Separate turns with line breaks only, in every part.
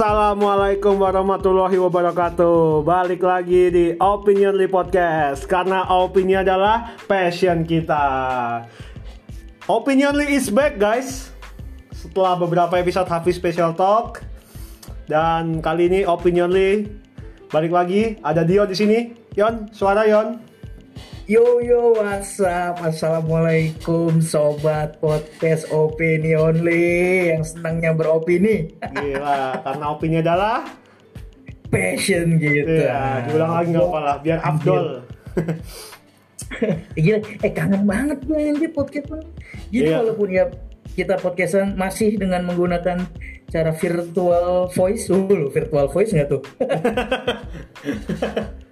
Assalamualaikum warahmatullahi wabarakatuh. Balik lagi di Opinionly Podcast Karena opini adalah passion kita. Opinionly is back guys. Setelah beberapa episode Hafiz Special Talk Dan kali ini Opinionly Balik lagi, ada Dio di sini. Yon, suara Yon
Yo yo WhatsApp Assalamualaikum sobat podcast opini only yang senangnya beropini
Gila, karena opini adalah
passion gitu.
Iya, diulang lagi nggak apa-apa lah, biar Abdul
Eh, Gila, eh kangen banget gue yang di podcast lu. Jadi
Iya.
walaupun ya kita podcastan masih dengan menggunakan cara virtual voice, uh, virtual voice nggak tuh?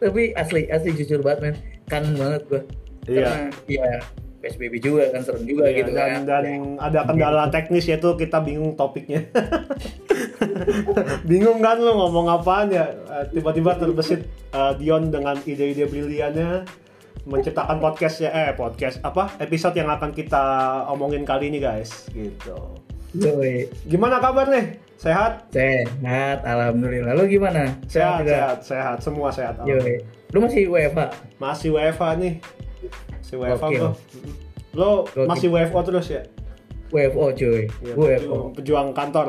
Tapi asli, asli jujur banget men, kangen banget gue.
Iya.
Karena ya PSBB juga kan serem juga
Iya,
gitu
dan,
kan.
dan ada kendala teknis yaitu kita bingung topiknya. bingung kan lu ngomong apaan ya? Eh, Tiba-tiba terbesit eh, Dion dengan ide-ide briliannya menciptakan podcast ya eh podcast apa episode yang akan kita omongin kali ini guys gitu.
Yoi.
Gimana kabar nih? Sehat?
Sehat, alhamdulillah. Lu gimana?
Sehat,
juga?
sehat, sehat, semua sehat.
Yoi. Lu masih WFH?
Masih WFH nih. Masih WFH
Gokil.
bro. Lo
Gokil.
masih WFO terus ya?
WFO cuy.
Iya,
WFO.
pejuang, pejuang kantor.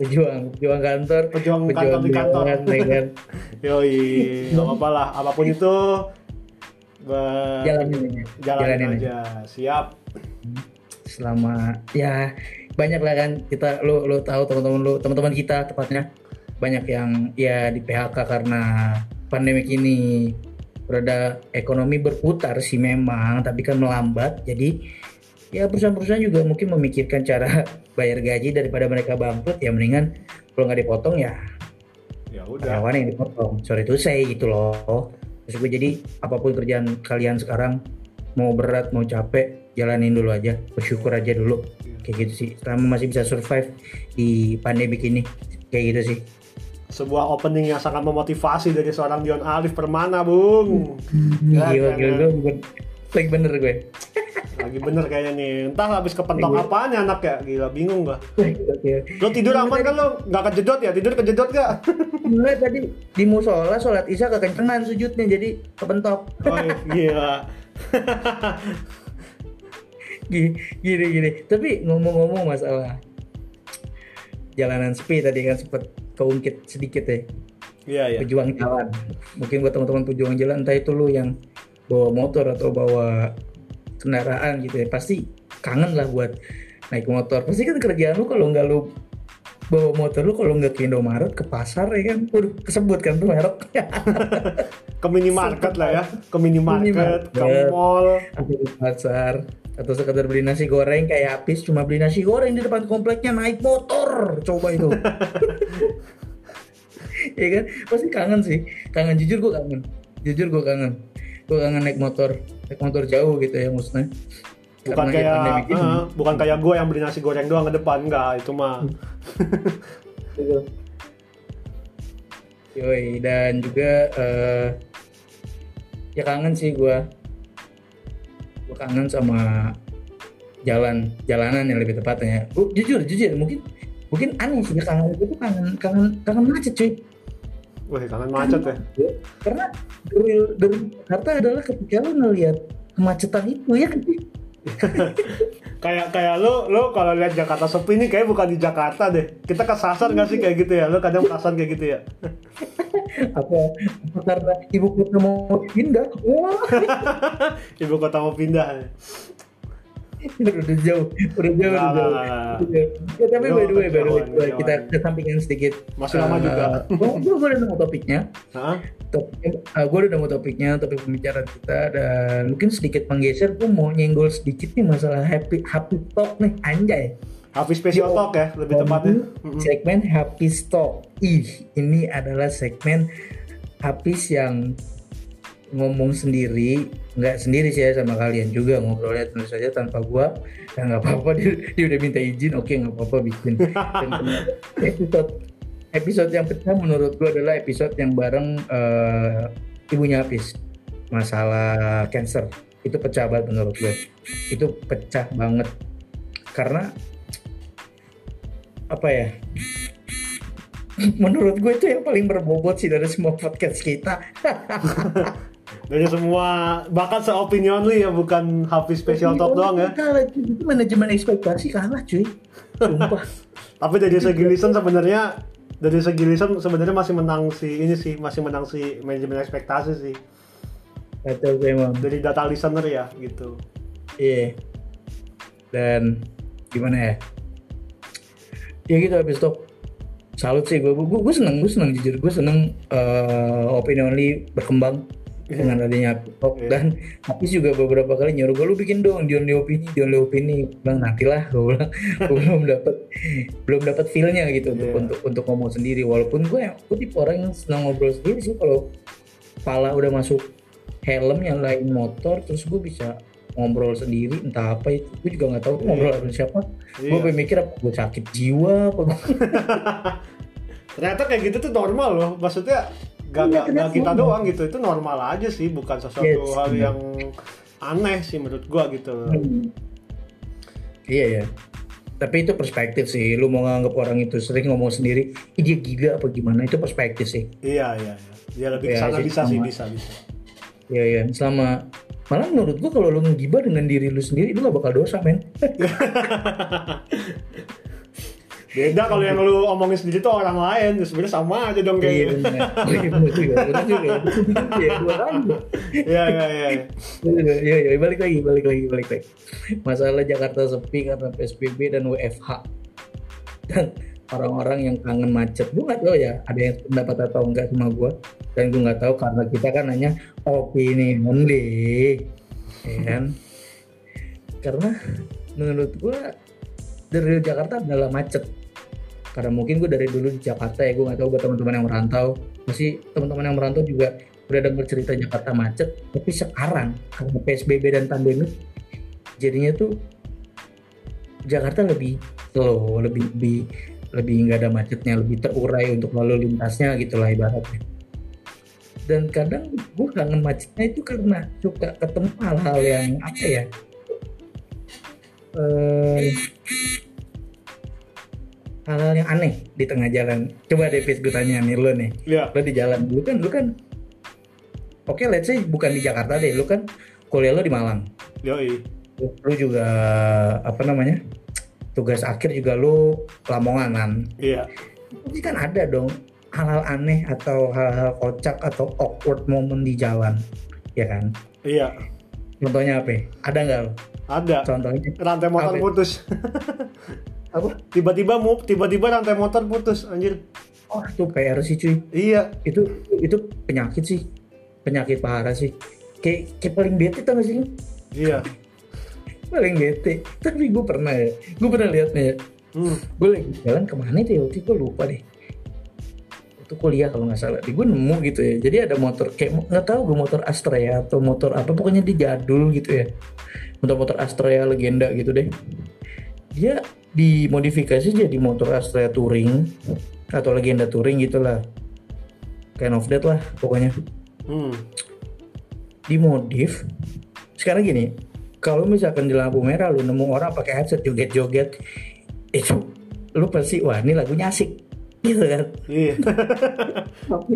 Pejuang, pejuang kantor.
Pejuang kantor di kantor.
jalan, ya kan?
Yoi, nggak apa-apa lah. Apa pun itu, be-
Jalanin aja.
jalanin aja. Siap.
Selama ya banyak lah kan kita lu lu tahu teman-teman lu teman-teman kita tepatnya. Banyak yang ya di PHK karena pandemik ini berada ekonomi berputar sih memang tapi kan melambat. Jadi ya perusahaan-perusahaan juga mungkin memikirkan cara bayar gaji daripada mereka bangkrut. Ya mendingan kalau nggak dipotong ya
Ya udah.
karyawan yang dipotong. Sorry to say gitu loh. Terus gue jadi apa pun kerjaan kalian sekarang mau berat mau capek jalanin dulu aja. Bersyukur aja dulu kayak gitu sih selama masih bisa survive di pandemi ini kayak gitu sih
Sebuah opening yang sangat memotivasi dari seorang Dion Alif Permana, Bung. Ya,
gila gila gue lagi bener gue
Lagi bener kayaknya nih. Entah habis kepentok
Iya.
apaan ya anak ya. Gila, bingung gua.
Oke.
Lo tidur aman kan lo? Nggak kejedot ya? Tidur kejedot gak?
Mulai tadi di musola sholat isya kekencengan sujudnya jadi kepentok
Oh, gila.
Gi- gini gini tapi ngomong-ngomong masalah jalanan sepi tadi kan sempet keungkit sedikit ya
Iya, iya.
pejuang jalan mungkin buat teman-teman pejuang jalan entah itu lu yang bawa motor atau bawa kendaraan gitu ya pasti kangen lah buat naik motor pasti kan kerjaan lu kalau nggak lu bawa motor lu kalau nggak ke Indomaret ke pasar ya kan waduh kesebut kan tuh merek
Ke minimarket lah ya. Ke minimarket, ke
Minimarket.
mall.
atau ke pasar atau sekedar beli nasi goreng kayak habis cuma beli nasi goreng di depan kompleknya naik motor. Coba itu. Ya kan? Pasti kangen sih. Kangen. Jujur gue kangen. Jujur gue kangen. Gue kangen naik motor. Naik motor jauh gitu ya maksudnya.
Bukan
Karena ya
kayak
ini.
eh, bukan kayak gue yang beli nasi goreng doang ke depan. Enggak itu mah.
Gitu. Yoi, dan juga eh, ya kangen sih gua gua kangen sama jalan jalanan yang lebih tepatnya. Gua jujur jujur mungkin mungkin aneh sih kangen itu tuh kangen kangen kangen macet cuy.
Wah kangen macet ya?
karena dari, dari Jakarta adalah ketika lo ngelihat kemacetan itu ya kan?
kayak kayak lo lo kalau lihat Jakarta sepi nih kayak bukan di Jakarta deh. Kita kesasar nggak sih kayak gitu ya? Lo kadang kesasar kayak gitu ya?
Apa, apa? Karena ibu kota mau pindah? Wah.
Ibu kota mau pindah
udah jauh udah jauh
Nggak,
udah jauh jauh. Ya, tapi by the way by the way kita
kejauhan.
kesampingkan sedikit
Masih lama juga.
gue udah nemu topiknya
Hah?
topiknya gue udah nemu topiknya topik pembicaraan kita dan mungkin sedikit menggeser gue mau nyenggol sedikit nih masalah happy happy talk nih anjay
Hafiz special talk ya lebih tepatnya
segmen Happy Talk. Ih, ini adalah segmen Hafiz yang ngomong sendiri, nggak sendiri sih ya sama kalian juga ngobrolnya tentu saja tanpa gua. Ya nggak apa-apa dia, dia udah minta izin, oke nggak apa-apa bikin. Episode episode yang pecah menurut gua adalah episode yang bareng eh, ibunya Hafiz. Masalah cancer. Itu pecah banget menurut gue itu pecah banget. Karena apa ya menurut gue itu yang paling berbobot sih dari semua podcast kita
dari semua bahkan seopinionly ya bukan Hafiz special talk doang ya.
Kalah manajemen ekspektasi kalah cuy. Sumpah.
Tapi dari segi listen sebenarnya dari segi listen sebenarnya masih menang si ini sih masih menang si manajemen ekspektasi sih.
Kata gue emang
dari data listener ya gitu.
Iya. Dan gimana ya? Ya gitu habis itu salut sih. Gue gue gue seneng gue seneng jujur. Gue seneng eh opini only berkembang dengan adanya TikTok
Iya.
dan Hafiz juga beberapa kali nyuruh gue lu bikin dong di only opini di only opini. Bang nantilah gue bilang. Gue belum dapet belum dapat feelnya gitu untuk
Iya.
untuk untuk ngomong sendiri. Walaupun gue gue tipe orang yang senang ngobrol sendiri sih kalau pala udah masuk helm yang lain motor terus gue bisa ngobrol sendiri entah apa itu. Gue juga nggak tahu tuh ngobrol sama siapa. Gue
Iya.
mikir apa gue sakit jiwa apa
ternyata kayak gitu tuh normal loh. Maksudnya gak,
Iya,
gak, gak kita doang gitu. Itu normal aja sih bukan sesuatu
Yes,
hal
benar.
yang aneh sih menurut gua gitu.
Iya ya tapi itu perspektif sih. Lu mau nganggap orang itu sering ngomong sendiri "Ih, dia gila apa gimana? Itu perspektif sih.
Iya iya iya. Ya lebih
Iya,
ke sana
sih,
bisa sih
sama.
bisa bisa.
Iya iya. Selama malah menurut gua kalau lu ngegibah dengan diri lu sendiri lu gak bakal dosa men
beda kalau yang lu omongin sendiri tuh orang lain ya sebenarnya sama aja dong
iya
kayaknya
Oh, iya juga juga ya Bener juga ya dua kali ya.
iya iya iya
Iya, iya, balik lagi, balik lagi, balik lagi. Masalah Jakarta sepi karena PSBB dan WFH. Dan orang-orang yang kangen macet, gue nggak tahu ya, ada yang pendapat atau enggak sama gue. Dan gue nggak tahu karena kita kan hanya opini only, ya kan? Karena menurut gue dari Jakarta adalah macet. Karena mungkin gue dari dulu di Jakarta ya, gue nggak tahu buat teman-teman yang merantau. Pasti teman-teman yang merantau juga udah denger cerita Jakarta macet tapi sekarang karena PSBB dan pandemi jadinya tuh Jakarta lebih slow lebih lebih lebih nggak ada macetnya lebih terurai untuk lalu lintasnya gitulah ibaratnya dan kadang gue kangen macetnya itu karena suka ketemu hal-hal yang apa ya eh, hal-hal yang aneh di tengah jalan. Coba deh Fis gue tanya nih lo nih.
Iya
lo di jalan dulu kan lu kan oke let's say bukan di Jakarta deh lu kan kuliah lo di Malang.
Yoi.
Lu, lu juga apa namanya tugas akhir juga lu Lamongan kan
iya.
Pasti kan ada dong hal-hal aneh atau hal-hal kocak atau awkward moment di jalan ya kan?
Iya.
Contohnya apa? Ada nggak lo?
ada.
Contohnya?
Rantai motor putus
apa?
Tiba-tiba mu tiba-tiba rantai motor putus anjir.
Oh itu PR sih cuy.
Iya.
Itu itu penyakit sih. Penyakit parah sih. Kayak kayak paling bete tau gak sih lu?
Iya.
Paling bete. Tapi gue pernah ya. Gue pernah lihat nih ya.
Hmm.
gue lagi jalan ke mana itu ya? Waktu gue lupa deh. Itu kuliah kalau nggak salah. Di gue nemu gitu ya. Jadi ada motor kayak nggak tahu gue motor Astrea atau motor apa. Pokoknya di jadul gitu ya. Motor-motor Astrea legenda gitu deh. Dia dimodifikasi jadi motor Astrea Touring atau legenda Touring gitulah. Kind of that lah pokoknya.
Hmm.
dimodif. Sekarang gini kalau misalkan di lampu merah lu nemu orang pakai headset joget-joget itu lu pasti wah ini lagunya asik. Gitu kan.
Iya.
Tapi,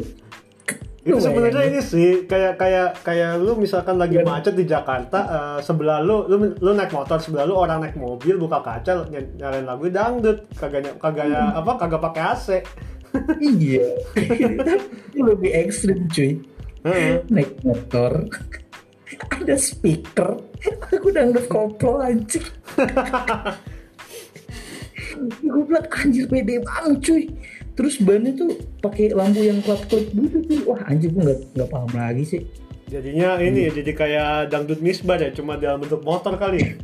itu
lu
sebenarnya
bayangin,
ini sih kayak kayak kayak lu misalkan lagi
Iya.
macet di Jakarta eh, sebelah lu, lu lu naik motor sebelah lu orang naik mobil buka kaca ny- nyalain lagu dangdut kagak ny- kagak
Hmm.
apa kagak pakai AC
iya itu lebih ekstrim cuy
Heeh.
naik motor ada speaker aku dangdut koplo anjing gue bilang anjir pede banget cuy terus bannya tuh pakai lampu yang klap klip gitu tuh wah anjir gue nggak nggak paham lagi sih.
Jadinya ini ya jadi kayak dangdut misbar ya cuma dalam bentuk motor kali.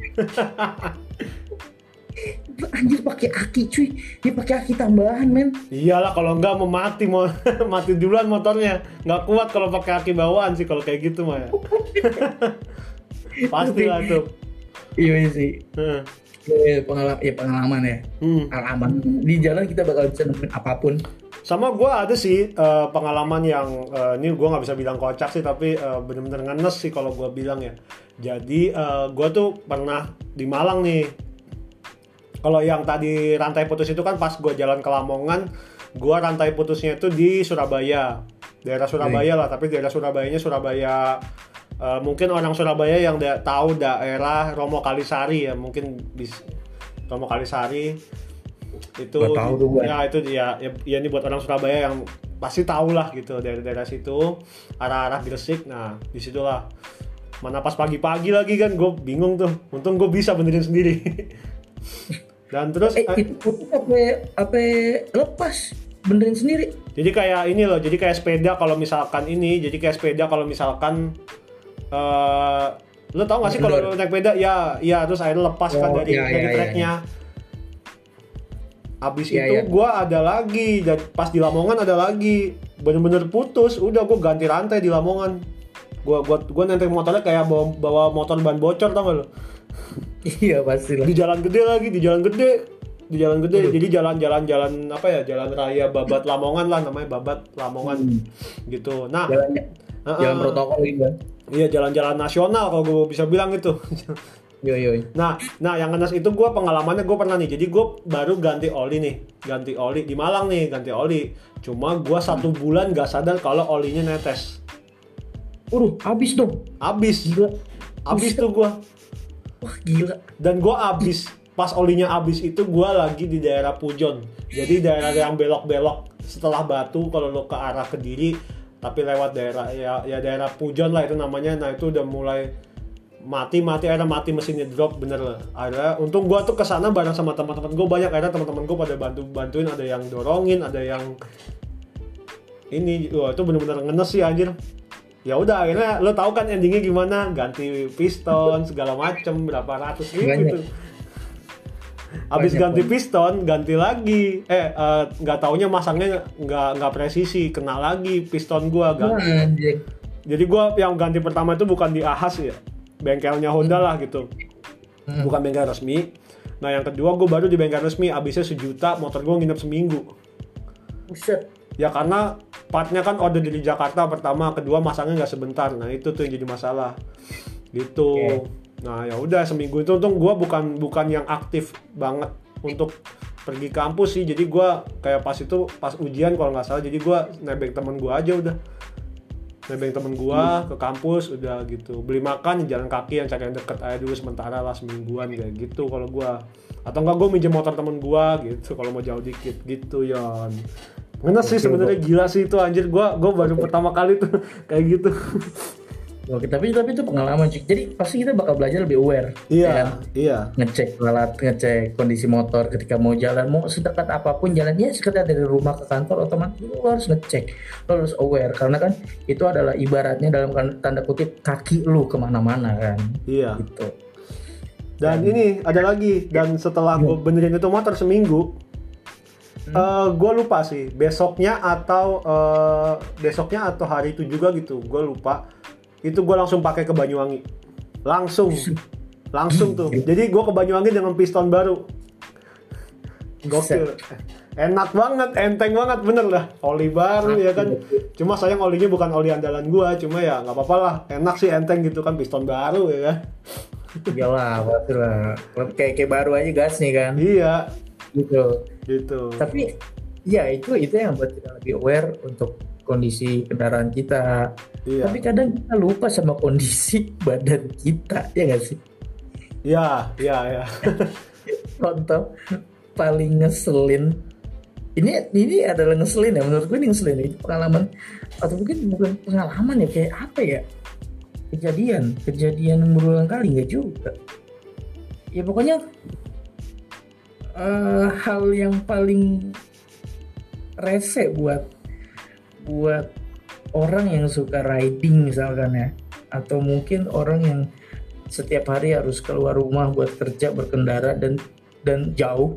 Anjir pakai aki cuy. Dia pakai aki tambahan men.
Iyalah kalau enggak mau mati mau mati duluan motornya. Nggak kuat kalau pakai kaki bawaan sih kalau kayak gitu mah ya. Pasti lah tuh.
iya sih. Pengalaman ya pengalaman ya
Hmm.
pengalaman di jalan kita bakal bisa nemuin apa pun
Sama gue ada sih eh, pengalaman yang eh, ini gue nggak bisa bilang kocak sih tapi eh, bener-bener ngenes sih kalau gue bilang ya. Jadi gue tuh pernah di Malang nih. Kalau yang tadi rantai putus itu kan pas gue jalan ke Lamongan gua rantai putusnya itu di Surabaya daerah Surabaya lah tapi daerah Surabayanya Surabaya eh, mungkin orang Surabaya yang da- tahu daerah Romo Kalisari ya mungkin bis Romo Kalisari. Itu
Gak tahu tuh
ya itu dia ya, ya ini buat orang Surabaya yang pasti tahu lah gitu dari daerah situ arah-arah Gresik. Nah di situlah. Mana pas pagi-pagi lagi kan gue bingung tuh. Untung gue bisa benerin sendiri. Dan terus
Eh,
eh,
itu putus apa apa lepas benerin sendiri.
jadi kayak ini loh jadi kayak sepeda kalau misalkan ini jadi kayak sepeda kalau misalkan eh lo tau gak sih kalau naik sepeda? Ya ya terus akhirnya lepas kan
Oh,
dari
iya,
dari
iya, iya,
treknya Abis
Iya,
itu
iya.
gua ada lagi dan pas di Lamongan ada lagi. Bener-bener putus udah gua ganti rantai di Lamongan. Gua gua gua nenteng motornya kayak bawa, bawa motor ban bocor tau gak lo
Iya pasti lah.
di jalan gede lagi di jalan gede. Di jalan gede. Jadi jalan-jalan jalan apa ya jalan raya babat Lamongan lah namanya babat Lamongan.
Hmm.
gitu. Nah.
Jalannya
Heeh.
jalan protokol gitu.
Iya jalan-jalan nasional kalau gue bisa bilang itu.
Yo yo.
nah nah yang ngenes itu gue pengalamannya gue pernah nih. Jadi gue baru ganti oli nih. Ganti oli di Malang nih ganti oli. Cuma gue satu bulan gak sadar kalau olinya netes.
Waduh, habis dong.
abis
Gila.
abis tuh gue
Wah, gila.
dan gue abis pas olinya abis itu gue lagi di daerah Pujon. Jadi daerah yang belok-belok. Setelah Batu kalau lo ke arah Kediri tapi lewat daerah ya ya daerah Pujon lah itu namanya. Nah itu udah mulai mati mati ada mati mesinnya drop bener lah. Ada untung gue tuh ke sana bareng sama teman-teman gue banyak ada teman-teman gue pada bantu bantuin. Ada yang dorongin ada yang ini. Wah itu bener-bener ngenes sih anjir. Ya udah akhirnya lo tahu kan endingnya gimana? Ganti piston segala macem berapa ratus ribu
Banyak.
Itu Abis
Banyak,
ganti piston, ganti lagi. Eh, eh, nggak taunya masangnya nggak nggak presisi, kena lagi piston gua.
Wah,
Ganti. Jadi gua yang ganti pertama itu bukan di Ahas ya, bengkelnya Honda lah gitu,
Hmm.
bukan bengkel resmi. Nah yang kedua gua baru di bengkel resmi, abisnya sejuta, motor gua nginep seminggu.
Buset.
Ya karena partnya kan order dari Jakarta pertama, kedua masangnya nggak sebentar. Nah itu tuh yang jadi masalah. Gitu.
Oke.
Nah ya udah seminggu itu untung gue bukan bukan yang aktif banget untuk pergi kampus sih. Jadi gua kayak pas itu pas ujian kalau nggak salah. Jadi gua nebeng temen gua aja udah. Nebeng temen gua ke kampus udah gitu. Beli makan jalan kaki yang cari yang deket aja dulu sementara lah semingguan kayak gitu kalau gua. Atau enggak gua minjem motor temen gua gitu kalau mau jauh dikit gitu Yon. Ngenes sih sebenarnya gila sih itu anjir gua gua baru pertama kali tuh kayak gitu.
Oke, tapi tapi itu pengalaman cuy. Jadi pasti kita bakal belajar lebih aware. ya kan?
Iya, iya.
Ngecek alat, ngecek kondisi motor ketika mau jalan, mau sedekat apa pun jalannya sekedar dari rumah ke kantor otomatis lu harus ngecek, lu harus aware karena kan itu adalah ibaratnya dalam kan- tanda kutip kaki lu ke mana-mana kan,
Iya.
gitu.
Dan ini ada lagi dan setelah gue benerin itu motor seminggu, eh gue lupa sih besoknya atau eh, besoknya atau hari itu juga gitu, gue lupa. Itu gue langsung pakai ke Banyuwangi, langsung, langsung tuh. Jadi gue ke Banyuwangi dengan piston baru. Gokil. Enak banget, enteng banget bener dah. Oli baru ya kan. Cuma sayang olinya bukan oli andalan gua, cuma ya nggak apa-apa lah. Enak sih enteng gitu kan piston baru ya kan.
Iyalah, pasti lah. Kayak kayak baru aja gas nih kan,
Iya,
gitu.
gitu.
Tapi ya itu itu yang buat kita lebih aware untuk kondisi kendaraan kita.
Iya.
Tapi kadang kita lupa sama kondisi badan kita, ya nggak sih?
Iya, iya, iya.
Contoh paling ngeselin. Ini ini adalah ngeselin ya menurut gue ini ngeselin ini pengalaman atau mungkin bukan pengalaman ya kayak apa ya kejadian kejadian berulang kali nggak juga ya pokoknya eh, hal yang paling rese buat buat orang yang suka riding misalkan ya. Atau mungkin orang yang setiap hari harus keluar rumah buat kerja berkendara dan dan jauh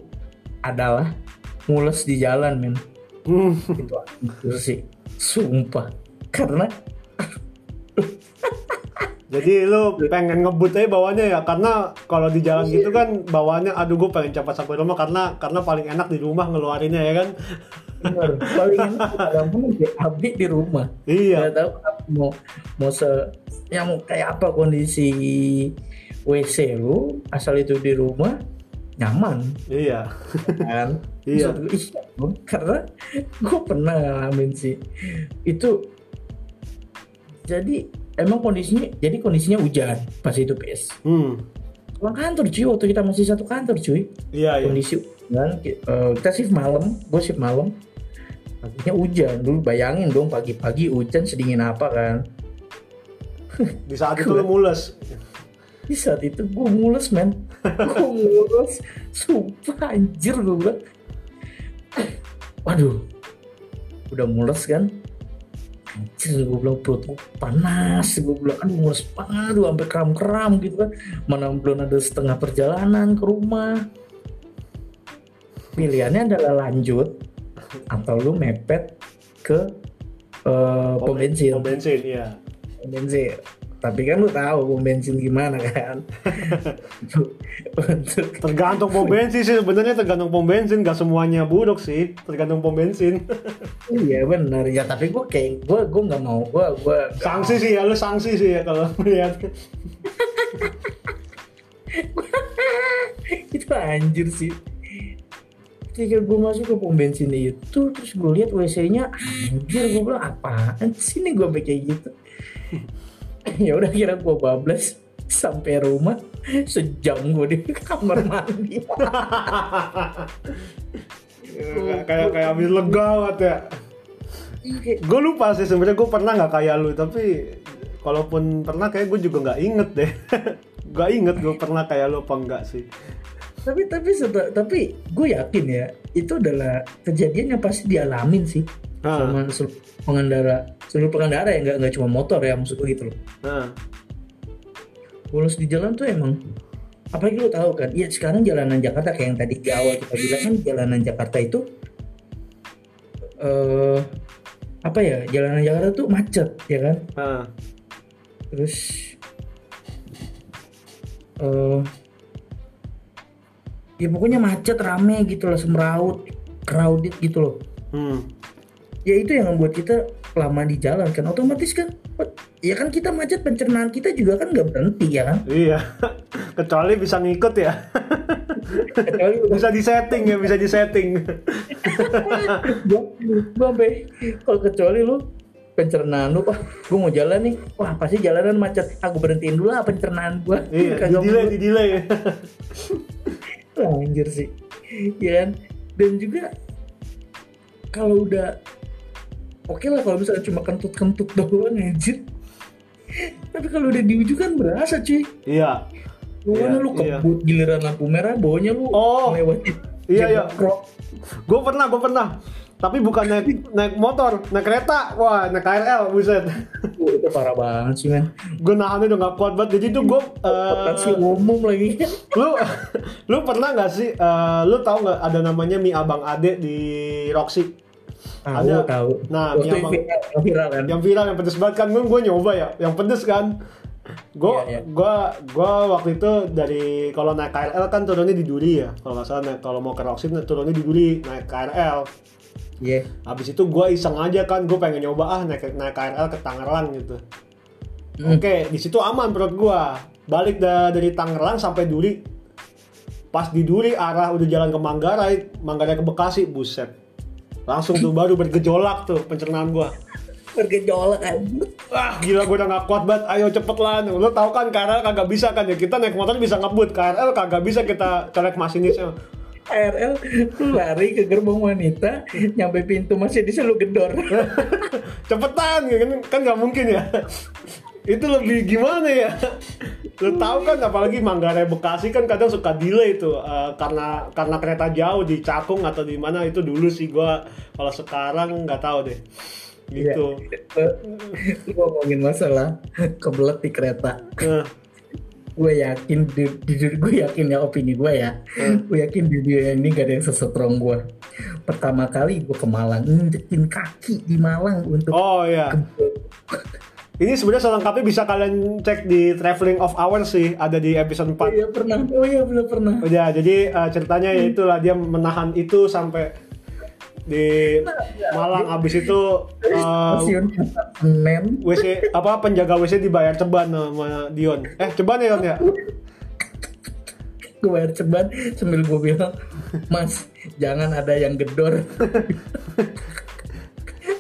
adalah mules di jalan men.
Hmm,
itu hancur sih. Sumpah. Karena
Jadi lu pengen ngebut aja bawahnya ya karena kalau di jalan gitu kan bawahnya aduh gue pengen cepat sampai rumah karena karena paling enak di rumah ngeluarinnya ya kan.
Bener, paling enak di abi di rumah
Iya.
nggak tahu mau mau se yang kayak apa kondisi WC lu asal itu di rumah nyaman
Iya.
kan
Iya.
Gue, iya dong. karena gue pernah ngalamin sih itu jadi emang kondisinya jadi kondisinya hujan pas itu PS
Hmm.
pulang kantor cuy waktu kita masih satu kantor cuy
Iya, iya.
kondisi ki- eh, kita shift malam gue shift malam paginya hujan. Dulu bayangin dong pagi-pagi hujan sedingin apa kan?
Di saat itu lu mules.
di saat itu gue mules men. Gue mules. Sumpah anjir gue bilang. Waduh. Udah mules kan? Anjir gue bilang perut gue panas. Gue bilang aduh mules banget aduh sampai kram-kram gitu kan. Mana belum ada setengah perjalanan ke rumah. Pilihannya adalah lanjut atau lu mepet ke eh, pom bensin
Pom bensin, iya.
pom bensin tapi kan lu tahu pom bensin gimana kan
Tergantung pom bensin sih sebenarnya tergantung pom bensin, gak semuanya buruk sih. Tergantung pom bensin.
iya benar ya tapi gue kayak gue gue nggak mau gue gue
sanksi sih ya, lu sanksi sih ya kalau melihat.
itu anjir sih ketika gue masuk ke pom bensin itu terus gue lihat WC-nya anjir gue bilang apaan sih nih gue kayak gitu ya udah kira gue bablas sampai rumah sejam gue di kamar mandi
kayak kayak habis lega banget ya. Gue lupa sih sebenarnya gue pernah nggak kayak lu, tapi kalaupun pernah kayak gue juga nggak inget deh. gak inget gue pernah kayak lu apa enggak sih.
Tapi tapi setelah- tapi gue yakin ya itu adalah kejadian yang pasti dialamin sih.
Ah.
sama seluruh pengendara seluruh pengendara ya nggak nggak cuma motor ya maksud gue gitu loh.
Nah,
bolos di jalan tuh emang apalagi lo tahu kan ya sekarang jalanan Jakarta kayak yang tadi di awal kita bilang kan jalanan Jakarta itu eh apa ya jalanan Jakarta tuh macet ya kan?
Nah,
terus eh ya pokoknya macet rame gitu loh semeraut crowded gitu loh
hmm.
ya itu yang membuat kita lama di jalan kan otomatis kan ya kan kita macet pencernaan kita juga kan nggak berhenti ya kan
Iya, kecuali bisa ngikut ya.
kecuali
bisa disetting ya, bisa disetting.
sampai kalau kecuali lu pencernaan lu wah gua mau jalan nih wah pasti jalanan macet aku berhentiin dulu lah pencernaan gua
iya, di delay, di delay.
Wah, anjir sih ya kan dan juga kalau udah oke lah kalau misalnya cuma kentut-kentut doang anjir tapi kalau udah di ujung kan berasa cuy
iya.
Pokoknya
Iya,
lu
iya.
kebut giliran lampu merah bawanya lu
Oh.
melewati
Iya, iya. Gue pernah, gue pernah. Tapi bukan naik naik motor, naik kereta. Wah, naik KRL, buset.
Wah, itu parah banget sih men.
Gue nahannya udah gak kuat banget. Jadi tuh gue
Transportasi umum lagi.
lu lu pernah nggak sih eh, lu tahu nggak ada namanya mie abang ade di Roxy?
Tahu
Ada.
tahu.
Nah,
waktu
yang
yang viral, yang viral kan?
Yang viral yang pedes banget kan. Gue gue nyoba ya. Yang pedes kan. Gue
Iya, iya.
gua gua waktu itu dari kalau naik KRL kan turunnya di Duri ya. Kalau nggak salah naik kalau mau ke Roxy turunnya di Duri naik KRL
iya
habis itu gue iseng aja kan gue pengen nyoba ah naik naik KRL ke Tangerang gitu
Hmm.
Oke, di situ aman perut gua. Balik da- dari Tangerang sampai Duri. Pas di Duri arah udah jalan ke Manggarai, Manggarai ke Bekasi, buset. Langsung tuh baru bergejolak tuh pencernaan gua.
bergejolak kan
Wah, gila gua udah gak kuat banget. Ayo cepet lah. Lo tau kan KRL kagak bisa kan ya. Kita naik motor bisa ngebut. KRL kagak bisa kita colek masinisnya.
Lu lari ke gerbong wanita nyampe pintu masih bisa lu gedor
Cepetan kan kan nggak mungkin ya. Itu lebih gimana ya? Lo tahu kan apalagi Manggarai Bekasi kan kadang suka delay tuh eh, karena karena kereta jauh di Cakung atau di mana itu dulu sih gua kalau sekarang nggak tahu deh. Gitu.
Iya. lu ngomongin masalah kebelet di kereta
Nah,
gue yakin di, di- gue yakin ya opini gue ya
Hmm.
gue yakin di dunia ini gak ada yang sesetrong gue pertama kali gue ke Malang nginjekin kaki di Malang untuk
oh ya. Ini sebenarnya selengkapnya bisa kalian cek di Traveling of Hours sih, ada di episode 4.
oh iya pernah oh iya belum pernah
Udah, jadi eh, ceritanya ya itulah dia menahan itu sampai di Malang habis itu eh,
stasiun Senen
WC apa penjaga WC dibayar ceban sama Dion. Eh ceban ya Dion ya?
gue bayar ceban sambil gue bilang mas jangan ada yang gedor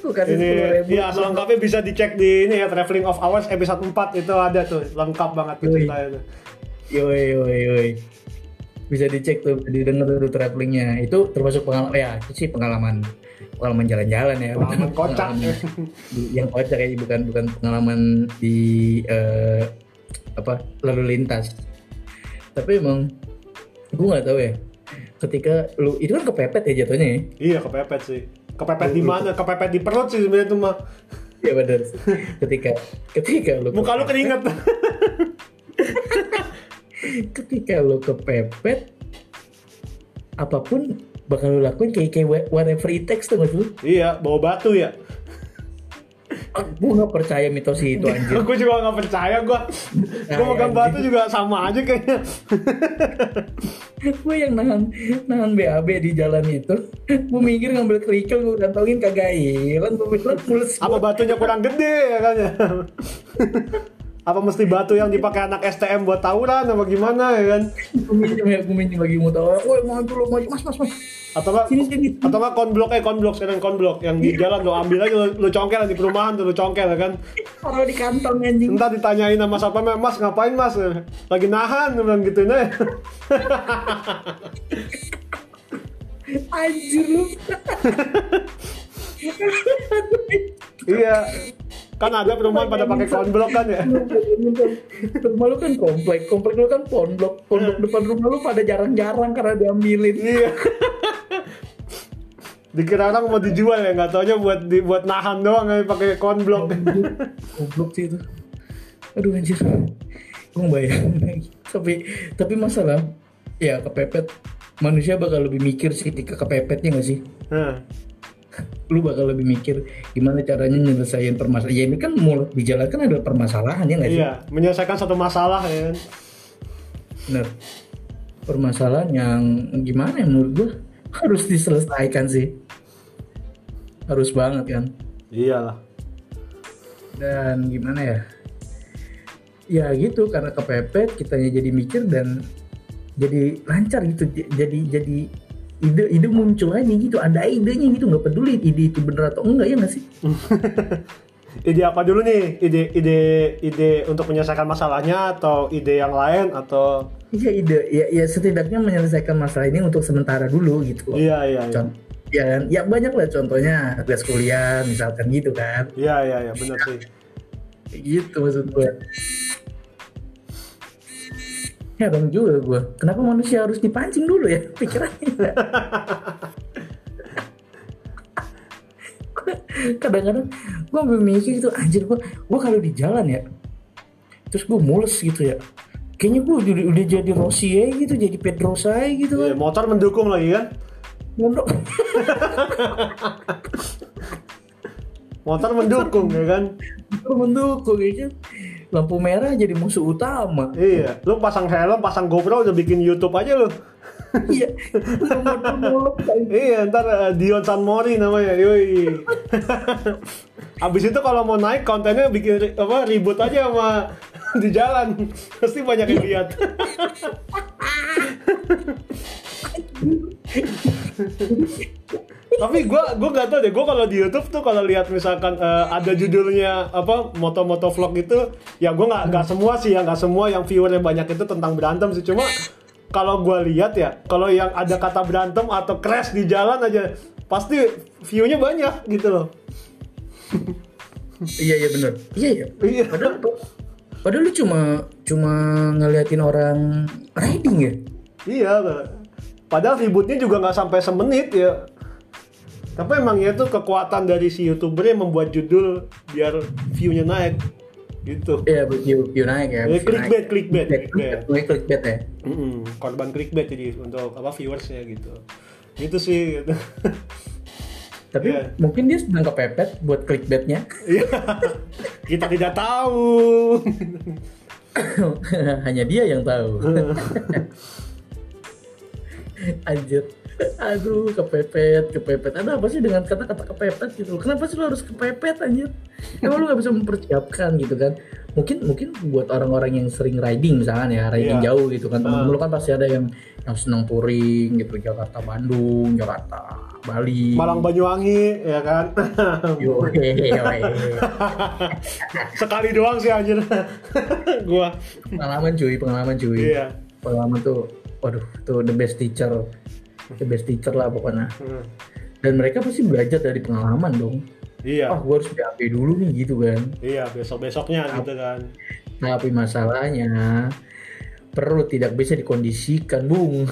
Ini ya selengkapnya bisa dicek di ini ya Traveling of Hours episode 4 itu ada tuh lengkap banget
Yoi.
ceritanya tuh.
yoi yoi yoi bisa dicek tuh didengar tuh travelingnya itu termasuk pengalaman ya itu sih pengalaman pengalaman jalan-jalan ya
Pengalaman kocak.
Di- yang kocak ya bukan bukan pengalaman di eh, apa lalu lintas tapi emang gue nggak tahu ya ketika lu itu kan kepepet ya jatuhnya ya
Iya kepepet sih. Kepepet di mana? Kepepet di perut sih sebenarnya tuh mah.
Iya benar. ketika ketika lu
Muka lu keringet.
ketika lu kepepet apa pun bakal lu lakuin kayak kayak wha- whatever it takes tuh sih?
iya, bawa batu ya.
gue nggak percaya mitos itu anjir.
gue juga nggak percaya gue. Gue megang
anjing.
batu juga sama aja kayaknya.
gue yang nahan nahan BAB di jalan itu, gue mikir ngambil kerikil gue kantongin kagak hilang, gue bilang mulus.
Apa batunya kurang gede ya kan ya? Apa mesti batu yang dipakai anak STM buat tawuran apa gimana ya kan?
Gue minjem ya, minjem lagi mau tahu. Woi mau dulu mau mas mas mas.
Atau nggak
Sini sini.
atau nggak konblok eh konblok sekarang konblok yang di jalan lo ambil aja lo, lo congkel di perumahan tuh lo congkel ya kan
Taruh di kantong anjing.
Entar ditanyain sama siapa mas ngapain mas lagi nahan bilang gitu nah
Anjir lu.
iya kan ada perumahan pada pakai konblok kan ya
rumah lu kan komplek, komplek lu kan pondok, pondok depan rumah lu pada jarang-jarang karena diambilin.
iya dikira orang mau dijual ya nggak taunya buat di, buat nahan doang ya pakai konblok
Goblok sih itu. Aduh anjir. Gue ngebayang Tapi tapi masalah ya kepepet manusia bakal lebih mikir sih ketika kepepetnya gak sih?
nah,
Lu bakal lebih mikir gimana caranya nyelesain permasalahan. Ya ini kan mulai dijalankan adalah permasalahan ya gak sih?
iya menyelesaikan satu masalah ya kan
Bener. Permasalahan yang gimana ya menurut gue harus diselesaikan sih. Harus banget kan.
iyalah
dan gimana ya ya gitu karena kepepet kitanya jadi mikir dan jadi lancar gitu jadi jadi ide ide muncul aja gitu. Ada idenya gitu. Nggak peduli ide itu bener atau enggak ya nggak sih?
Ide apa dulu nih? Ide ide ide untuk menyelesaikan masalahnya atau ide yang lain atau?
Iya ide. Ya ya setidaknya menyelesaikan masalah ini untuk sementara dulu gitu.
Iya iya iya.
Ya kan? Ya banyak lah contohnya. Tugas kuliah misalkan gitu kan.
Iya iya iya. Benar sih.
Gitu maksud gue ya dong juga gue kenapa manusia harus dipancing dulu ya? Pikirannya. Kadang-kadang gue mikir gitu anjir gue gue kalau di jalan ya terus gue mules gitu ya kayaknya gue udah, udah jadi Rossi gitu jadi Pedrosa aja gitu
Iya,
kan.
motor mendukung lagi kan?
Mondok.
motor mendukung ya kan?
Mendukung gitu lampu merah jadi musuh utama.
Iya lu pasang helm pasang GoPro udah bikin YouTube aja lu.
Iya
iya ntar eh, Dion San Mori namanya yoi. Abis itu kalau mau naik kontennya bikin apa ribut aja sama di jalan. Pasti banyak yang lihat tapi gue gue gak tau deh. Gue kalau di YouTube tuh kalau lihat misalkan eh, ada judulnya apa moto-moto vlog itu ya gue nggak nggak semua sih ya. Nggak semua yang viewernya banyak itu tentang berantem sih. Cuma kalau gue lihat ya kalau yang ada kata berantem atau crash di jalan aja pasti view-nya banyak gitu loh.
Iya iya bener. Iya iya.
Iya.
Padahal padahal lu cuma cuma ngeliatin orang riding ya?
Iya padahal ributnya juga nggak sampai semenit ya tapi emang ya itu kekuatan dari si youtuber yang membuat judul biar view-nya naik gitu
iya view view naik ya
Ya,
view
clickbait,
naik.
clickbait,
clickbait
clickbait.
Clickbait, ya
Mm-mm, korban clickbait jadi untuk apa viewersnya gitu gitu sih gitu.
tapi
Iya.
mungkin dia sedang kepepet buat clickbaitnya
Iya. kita tidak tahu
hanya dia yang tahu anjir aduh kepepet kepepet. Ada apa sih dengan kata-kata kepepet gitu kenapa sih lo harus kepepet anjir? Emang lu gak bisa mempersiapkan gitu kan? Mungkin mungkin buat orang-orang yang sering riding misalkan ya riding
Iya.
jauh gitu kan. Temen
Ah.
lu kan pasti ada yang yang seneng touring gitu Jakarta Bandung Jakarta Bali.
Malang Banyuwangi ya kan?
Yo,
sekali doang sih anjir. Gua.
Pengalaman cuy pengalaman cuy.
Iya.
Pengalaman tuh waduh tuh the best teacher the best teacher lah pokoknya.
Hmm.
dan mereka pasti belajar dari pengalaman dong.
Iya.
Oh gue harus BAB dulu nih gitu kan.
Iya besok besoknya gitu kan.
Tapi masalahnya perut tidak bisa dikondisikan bung.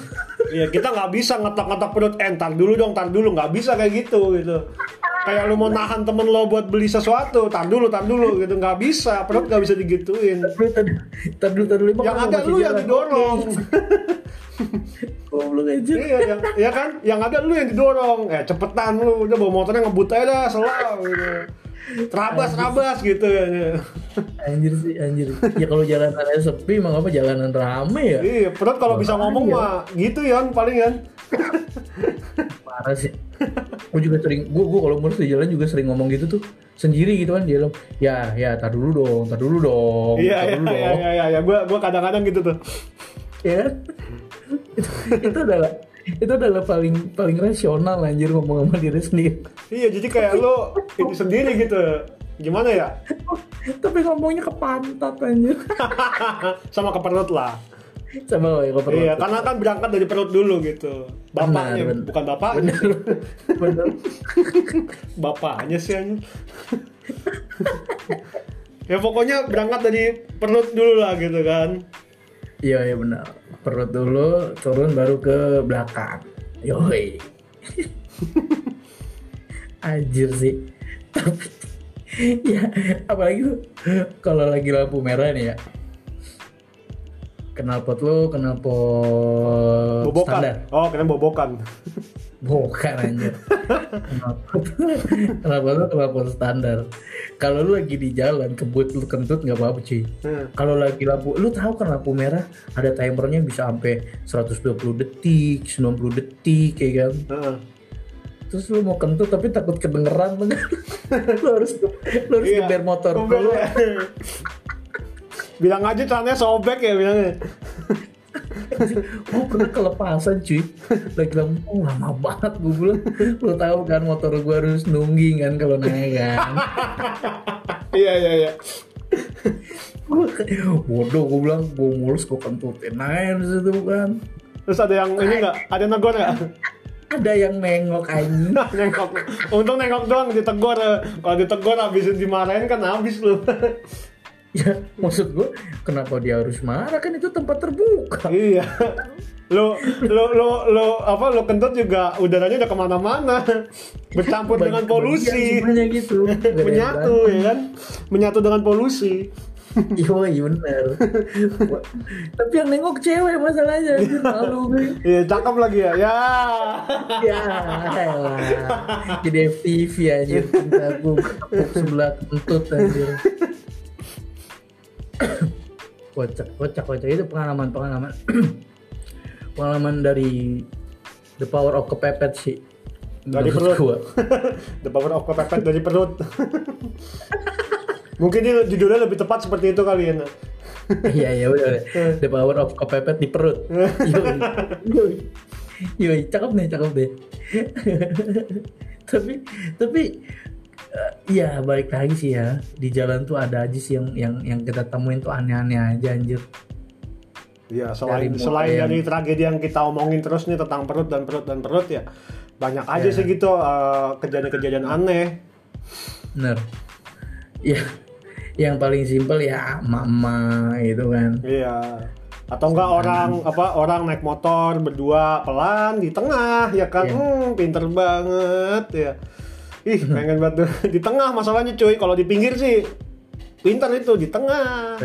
Iya kita nggak bisa ngetok-ngetok perut. Eh ntar dulu dong ntar dulu. Nggak bisa kayak gitu gitu. Kayak lu mau nahan temen lo buat beli sesuatu tar dulu tar dulu gitu. Nggak bisa perut nggak bisa digituin.
Tadi tadi tadi emang
yang ada lu yang didorong.
Goblok aja.
iya yang ya kan? Yang ada lu yang didorong. Eh cepetan lu. Udah bawa motornya ngebut aja dah selalu gitu terabas terabas gitu ya
Anjir sih, anjir. Ya kalau jalanannya sepi, emang apa jalanan rame ya?
iya perut kalau bisa ngomong
Iya.
mah gitu ya paling kan
Parah sih. Gue juga sering, gue gue kalau mulus di jalan juga sering ngomong gitu tuh sendiri gitu kan di dalam. Ya, ya, tar dulu dong, tar dulu dong,
iya iya
dulu
iya
dong.
iya iya gua gua kadang-kadang gitu tuh
Ya itu, itu adalah itu adalah paling paling rasional anjir ngomong sama diri sendiri.
iya jadi kayak lu ini sendiri gitu gimana ya
Tapi ngomongnya ke pantat anjir.
sama ke perut lah
Sama ya ke perut.
iya karena kan berangkat dari perut dulu gitu bapaknya
Benar, benar.
bukan bapaknya
Bener, bener.
bapaknya sih anjing. ya pokoknya berangkat dari perut dulu lah gitu kan
Iya iya benar. Perut dulu, turun baru ke belakang. Yoi. Anjir sih. Tapi ya apalagi kalau lagi lampu merah nih ya. Knalpot lu knalpot
bobokan
standar.
oh keren bobokan
Bukan anjir. Knalpot lu knalpot standar. Kalau lu lagi di jalan kebut lu kentut nggak apa-apa cuy.
Hmm.
Kalau lagi lampu, lu tahu kan lampu merah ada timernya bisa sampai 120 detik, 90 detik kayak kan. Terus lu mau kentut tapi takut kedengeran lu harus lu harus
Iya,
motor lu.
bilang aja celananya sobek ya bilangnya
Oh pernah kelepasan cuy. Lagi lampu oh, lama banget gue bilang. Lu tahu kan motor gue harus nungging kan kalau naik kan?
Iya iya iya.
Bodoh gue bilang gue mulus gue kentutin aja di situ kan.
Terus ada yang ini nggak? Ada yang negor nggak?
Ada yang nengok anjing.
Nengok. Untung nengok doang ditegur. Kalau ditegur habis dimarahin kan habis lu
Ya maksud gue kenapa dia harus marah? Kan itu tempat terbuka.
Iya. Lu lu lu lu apa lu kentut juga udaranya udah ke mana-mana. Bercampur dengan polusi.
gitu.
Menyatu ya kan? Menyatu dengan polusi.
Iya iya bener Tapi yang nengok cewek masalahnya gue.
Iya cakep lagi ya. Ya.
Ya elah. Jadi FTV gue bertepuk sebelah kentut anjir Kocak kocak kocak Itu pengalaman pengalaman Pengalaman dari The Power of Kepepet sih
Dari perut.
gua.
the power of kepepet dari perut mungkin ini judulnya lebih tepat seperti itu kali ya.
Iya iya udah The Power of Kepepet di perut. Yoi. Yoi. Yoi, cakep nih, cakep deh. tapi tapi eh, ya balik lagi sih ya di jalan tuh ada aja sih yang yang yang kita temuin tuh aneh-aneh aja anjir.
Iya, selain
Dari
selain
yang-
dari tragedi yang kita omongin terus nih tentang perut dan perut dan perut ya banyak aja
Ya.
sih gitu eh, kejadian-kejadian aneh.
Bener. Ya yang paling simpel ya mama gitu kan.
Iya. Atau enggak orang apa orang naik motor berdua pelan di tengah ya kan.
Iya.
Hmm, pinter banget ya. Ih, pengen banget di tengah masalahnya cuy. Kalau di pinggir sih pinter itu di tengah.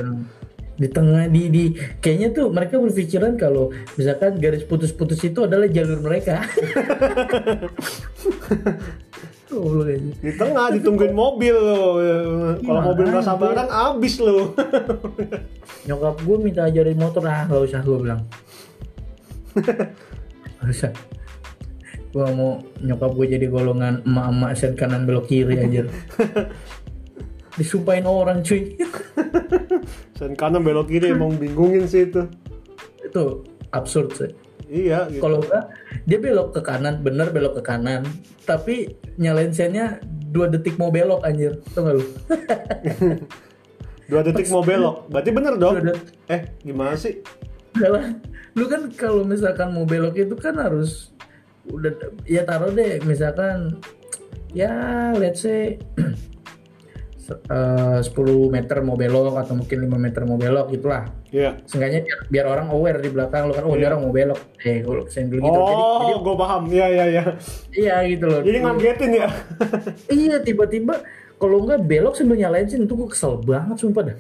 Di tengah di di kayaknya tuh mereka berpikiran kalau misalkan garis putus-putus itu adalah jalur mereka. Aja.
Di tengah ditungguin mobil loh. Kalau
Iya,
mobil nggak
anjir.
sabaran abis loh.
Nyokap gue minta ajarin motor ah nggak usah gue bilang. Nggak usah. Gue mau nyokap gue jadi golongan emak-emak sen kanan belok kiri anjir. Disumpahin orang cuy.
sen kanan belok kiri emang bingungin sih itu.
Itu absurd sih
iya gitu.
kalau enggak dia belok ke kanan bener belok ke kanan tapi nyalain sennya dua detik mau belok anjir. Tau gak lu?
Dua detik mau belok. Berarti bener dong. Eh gimana sih?
Lu kan kalau misalkan mau belok itu kan harus udah ya taruh deh misalkan ya let's say eh, 10 meter mau belok atau mungkin 5 meter mau belok gitulah.
Iya.
Seenggaknya biar, biar orang aware di belakang lu kan oh dia orang mau belok. Eh gue dulu gitu. Jadi,
oh
jadi
gue paham. Iya iya iya.
Iya gitu loh.
Jadi ngagetin ya?
Iya tiba-tiba kalau nggak belok sambil nyalain sih itu gue kesel banget sumpah dah.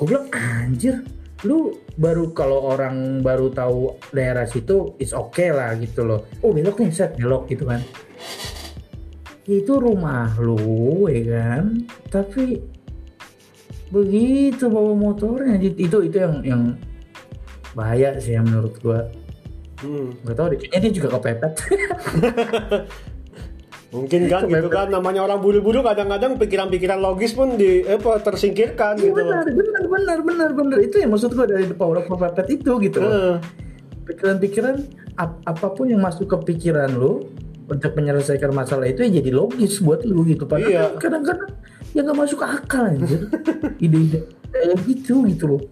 Gue bilang anjir lu baru kalau orang baru tahu daerah situ it's okay lah gitu loh. Oh belok nih set belok gitu kan. Itu rumah lu ya kan? Tapi begitu bawa motornya itu itu yang yang bahaya sih yang menurut gua.
Hmm.
nggak tahu deh kayaknya dia juga kepepet
mungkin kan gitu kan namanya orang buru-buru kadang-kadang pikiran-pikiran logis pun di apa tersingkirkan
Iya
gitu
benar, benar, benar, benar, benar. Itu yang maksud gua dari the power of kepepet itu gitu loh.
Heeh.
Pikiran-pikiran ap- apa pun yang masuk ke pikiran lu untuk menyelesaikan masalah itu ya jadi logis buat lu gitu. Padahal
Iya.
kadang-kadang ya nggak masuk akal anjir. Ide-ide kayak gitu gitu loh.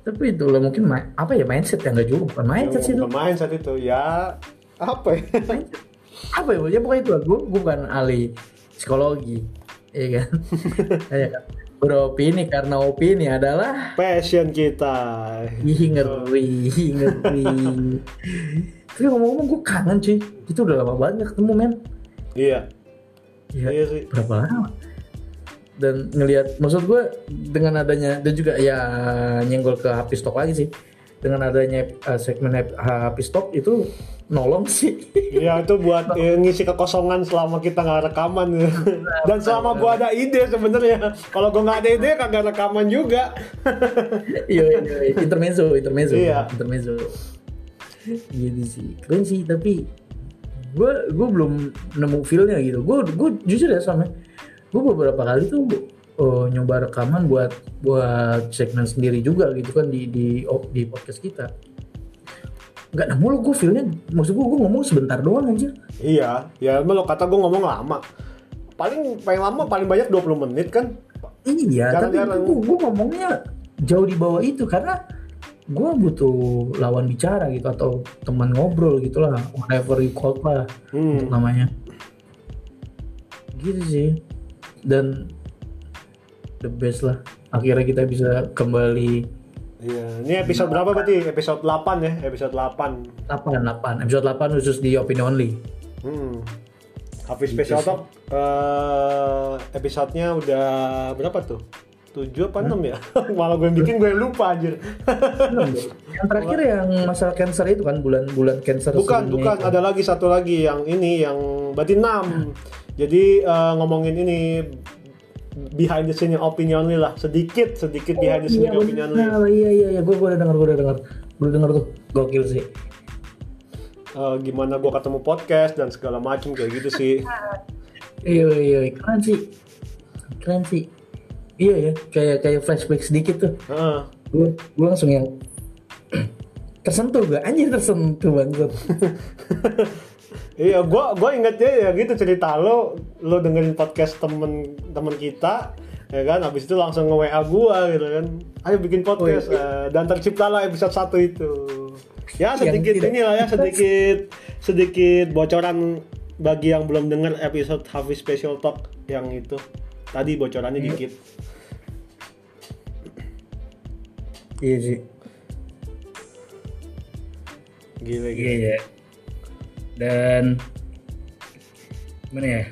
Tapi itu lah mungkin ma- apa ya mindset yang nggak juga bukan mindset sih itu.
Bukan saat itu ya apa ya
Apa ya? Ya pokoknya itu lah. Gue bukan ahli psikologi, iya kan? ya kan? Beropini karena opini adalah
passion kita
Ih ngeri, ngeri. Tapi ngomong-ngomong gue kangen cuy. Itu udah lama banget ketemu men.
iya
Ya,
iya sih
berapa lama? Dan ngelihat, maksud gue dengan adanya dan juga ya nyenggol ke HP Stock lagi sih. Dengan adanya uh, segmen HP Stock itu nolong sih.
Iya itu buat eh, ngisi kekosongan selama kita nggak rekaman ya. Dan selama gua ada ide sebenarnya. Kalau gua nggak ada ide kagak rekaman juga.
Iya, iya, iya. intermezzo, intermezzo,
Iya.
intermezzo. Gitu sih, keren sih. Tapi gue gue belum nemu feelnya gitu. Gue gue jujur ya sama, gue beberapa kali tuh eh, nyoba rekaman buat buat segmen sendiri juga gitu kan di di oh, di podcast kita. Nggak nemu lo gue feelnya, maksud gue gue ngomong sebentar doang anjir.
Iya, ya emang lo kata gua ngomong lama. Paling paling lama paling banyak 20 menit kan.
Iya, tapi
Jarang-jarang.
gue, gue ngomongnya jauh di bawah itu karena gue butuh lawan bicara gitu atau teman ngobrol gitu lah, whatever you call lah
Hmm.
untuk namanya. Gitu sih. Dan the best lah. Akhirnya kita bisa kembali
Iya, ini episode berapa berarti? Episode 8 ya, episode 8.
8 8 episode 8 khusus di opini only.
Hmm. Hafiz Special Talk eh episodenya udah berapa tuh? 7 apa 6 ya? Malah gue bikin gue lupa anjir.
yang terakhir yang masalah cancer itu kan bulan-bulan cancer
bukan, bukan,
itu.
ada lagi satu lagi yang ini yang berarti 6. Jadi eh, ngomongin ini behind the scene opinion only lah, sedikit sedikit behind the scene
iya,
opinion only.
benar. iya iya iya. Gue udah dengar gue udah dengar gue udah dengar tuh. Gokil sih.
Eh, gimana gue ketemu podcast dan segala macam kayak gitu sih.
iya iya iya. keren sih. Keren sih. Iya ya kayak kayak flashback sedikit tuh.
Heeh.
gue gue langsung yang tersentuh gue anjir tersentuh banget
Iya, gua gua ingetnya ya gitu cerita lo, lo dengerin podcast temen temen kita, ya kan? Habis itu langsung nge WA gua gitu kan. Ayo bikin podcast eh, dan terciptalah episode satu itu. Ya sedikit ini lah ya sedikit sedikit bocoran bagi yang belum dengar episode Hafiz Special Talk yang itu. Tadi bocorannya dikit.
iya sih
Gila
iya
gila.
iya dan gimana ya